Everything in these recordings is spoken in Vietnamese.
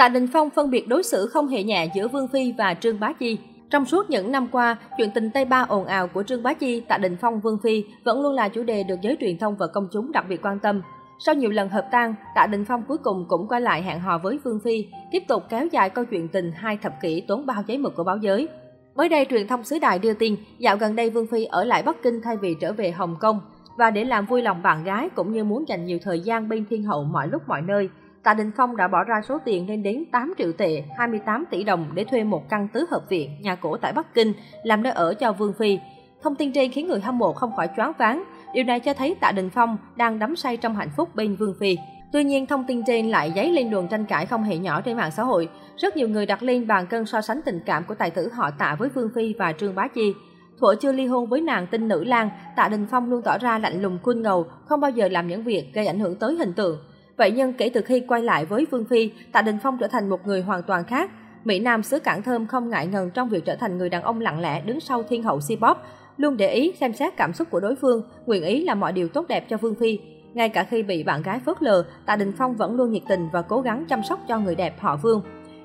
Tạ Đình Phong phân biệt đối xử không hề nhẹ giữa Vương Phi và Trương Bá Chi. Trong suốt những năm qua, chuyện tình Tây Ba ồn ào của Trương Bá Chi, Tạ Đình Phong, Vương Phi vẫn luôn là chủ đề được giới truyền thông và công chúng đặc biệt quan tâm. Sau nhiều lần hợp tan, Tạ Đình Phong cuối cùng cũng quay lại hẹn hò với Vương Phi, tiếp tục kéo dài câu chuyện tình hai thập kỷ tốn bao giấy mực của báo giới. Mới đây, truyền thông xứ đài đưa tin, dạo gần đây Vương Phi ở lại Bắc Kinh thay vì trở về Hồng Kông. Và để làm vui lòng bạn gái cũng như muốn dành nhiều thời gian bên thiên hậu mọi lúc mọi nơi, Tạ Đình Phong đã bỏ ra số tiền lên đến 8 triệu tệ, 28 tỷ đồng để thuê một căn tứ hợp viện, nhà cổ tại Bắc Kinh, làm nơi ở cho Vương Phi. Thông tin trên khiến người hâm mộ không khỏi choáng váng. Điều này cho thấy Tạ Đình Phong đang đắm say trong hạnh phúc bên Vương Phi. Tuy nhiên, thông tin trên lại dấy lên luồng tranh cãi không hề nhỏ trên mạng xã hội. Rất nhiều người đặt lên bàn cân so sánh tình cảm của tài tử họ Tạ với Vương Phi và Trương Bá Chi. Thuở chưa ly hôn với nàng tinh nữ Lan, Tạ Đình Phong luôn tỏ ra lạnh lùng khuôn ngầu, không bao giờ làm những việc gây ảnh hưởng tới hình tượng. Vậy nhưng kể từ khi quay lại với Vương Phi, Tạ Đình Phong trở thành một người hoàn toàn khác. Mỹ Nam xứ Cảng Thơm không ngại ngần trong việc trở thành người đàn ông lặng lẽ đứng sau thiên hậu C-pop, luôn để ý xem xét cảm xúc của đối phương, nguyện ý làm mọi điều tốt đẹp cho Vương Phi. Ngay cả khi bị bạn gái phớt lờ, Tạ Đình Phong vẫn luôn nhiệt tình và cố gắng chăm sóc cho người đẹp họ Vương.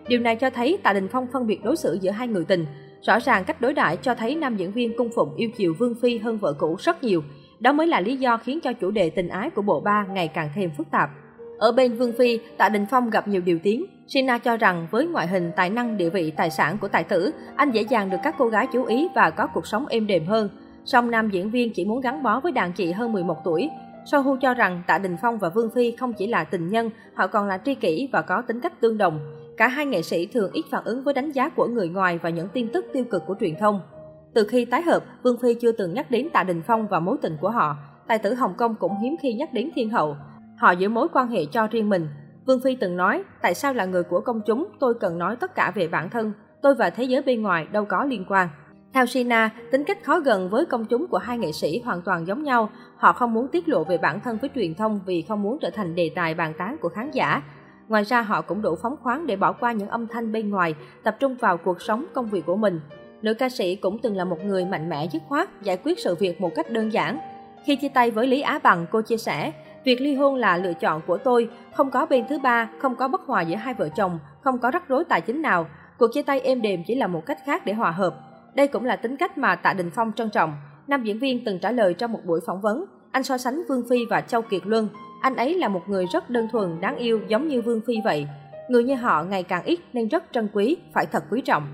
Điều này cho thấy Tạ Đình Phong phân biệt đối xử giữa hai người tình. Rõ ràng cách đối đãi cho thấy nam diễn viên cung phụng yêu chiều Vương Phi hơn vợ cũ rất nhiều. Đó mới là lý do khiến cho chủ đề tình ái của bộ ba ngày càng thêm phức tạp. Ở bên Vương Phi, Tạ Đình Phong gặp nhiều điều tiếng. Sina cho rằng với ngoại hình, tài năng, địa vị, tài sản của tài tử, anh dễ dàng được các cô gái chú ý và có cuộc sống êm đềm hơn. Song nam diễn viên chỉ muốn gắn bó với đàn chị hơn 11 tuổi. Sohu cho rằng Tạ Đình Phong và Vương Phi không chỉ là tình nhân, họ còn là tri kỷ và có tính cách tương đồng. Cả hai nghệ sĩ thường ít phản ứng với đánh giá của người ngoài và những tin tức tiêu cực của truyền thông. Từ khi tái hợp, Vương Phi chưa từng nhắc đến Tạ Đình Phong và mối tình của họ. Tài tử Hồng Kông cũng hiếm khi nhắc đến Thiên Hậu. Họ giữ mối quan hệ cho riêng mình. Vương Phi từng nói, tại sao là người của công chúng, tôi cần nói tất cả về bản thân, tôi và thế giới bên ngoài đâu có liên quan. Theo Sina, tính cách khó gần với công chúng của hai nghệ sĩ hoàn toàn giống nhau. Họ không muốn tiết lộ về bản thân với truyền thông vì không muốn trở thành đề tài bàn tán của khán giả. Ngoài ra họ cũng đủ phóng khoáng để bỏ qua những âm thanh bên ngoài, tập trung vào cuộc sống, công việc của mình. Nữ ca sĩ cũng từng là một người mạnh mẽ dứt khoát, giải quyết sự việc một cách đơn giản. Khi chia tay với Lý Á Bằng, cô chia sẻ, Việc ly hôn là lựa chọn của tôi, không có bên thứ ba, không có bất hòa giữa hai vợ chồng, không có rắc rối tài chính nào. Cuộc chia tay êm đềm chỉ là một cách khác để hòa hợp. Đây cũng là tính cách mà Tạ Đình Phong trân trọng. Nam diễn viên từng trả lời trong một buổi phỏng vấn. Anh so sánh Vương Phi và Châu Kiệt Luân. Anh ấy là một người rất đơn thuần, đáng yêu giống như Vương Phi vậy. Người như họ ngày càng ít nên rất trân quý, phải thật quý trọng.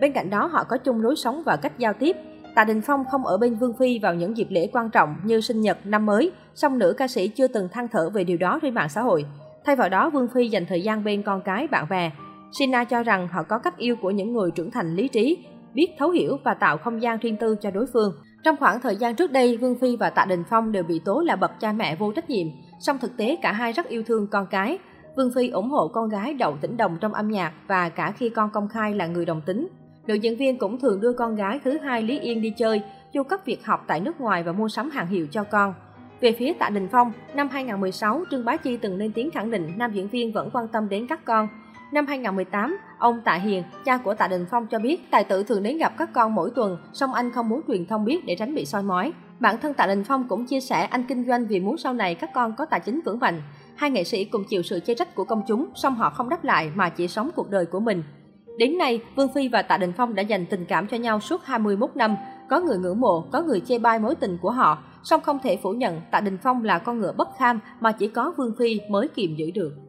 Bên cạnh đó họ có chung lối sống và cách giao tiếp, Tạ Đình Phong không ở bên Vương Phi vào những dịp lễ quan trọng như sinh nhật, năm mới, song nữ ca sĩ chưa từng than thở về điều đó trên mạng xã hội. Thay vào đó, Vương Phi dành thời gian bên con cái, bạn bè. Sina cho rằng họ có cách yêu của những người trưởng thành lý trí, biết thấu hiểu và tạo không gian riêng tư cho đối phương. Trong khoảng thời gian trước đây, Vương Phi và Tạ Đình Phong đều bị tố là bậc cha mẹ vô trách nhiệm, song thực tế cả hai rất yêu thương con cái. Vương Phi ủng hộ con gái đậu tỉnh đồng trong âm nhạc và cả khi con công khai là người đồng tính. Nữ diễn viên cũng thường đưa con gái thứ hai Lý Yên đi chơi, chu cấp việc học tại nước ngoài và mua sắm hàng hiệu cho con. Về phía Tạ Đình Phong, năm 2016, Trương Bá Chi từng lên tiếng khẳng định nam diễn viên vẫn quan tâm đến các con. Năm 2018, ông Tạ Hiền, cha của Tạ Đình Phong cho biết tài tử thường đến gặp các con mỗi tuần, song anh không muốn truyền thông biết để tránh bị soi mói. Bản thân Tạ Đình Phong cũng chia sẻ anh kinh doanh vì muốn sau này các con có tài chính vững mạnh. Hai nghệ sĩ cùng chịu sự chê trách của công chúng, song họ không đáp lại mà chỉ sống cuộc đời của mình. Đến nay, Vương Phi và Tạ Đình Phong đã dành tình cảm cho nhau suốt 21 năm. Có người ngưỡng mộ, có người chê bai mối tình của họ. Song không thể phủ nhận Tạ Đình Phong là con ngựa bất kham mà chỉ có Vương Phi mới kiềm giữ được.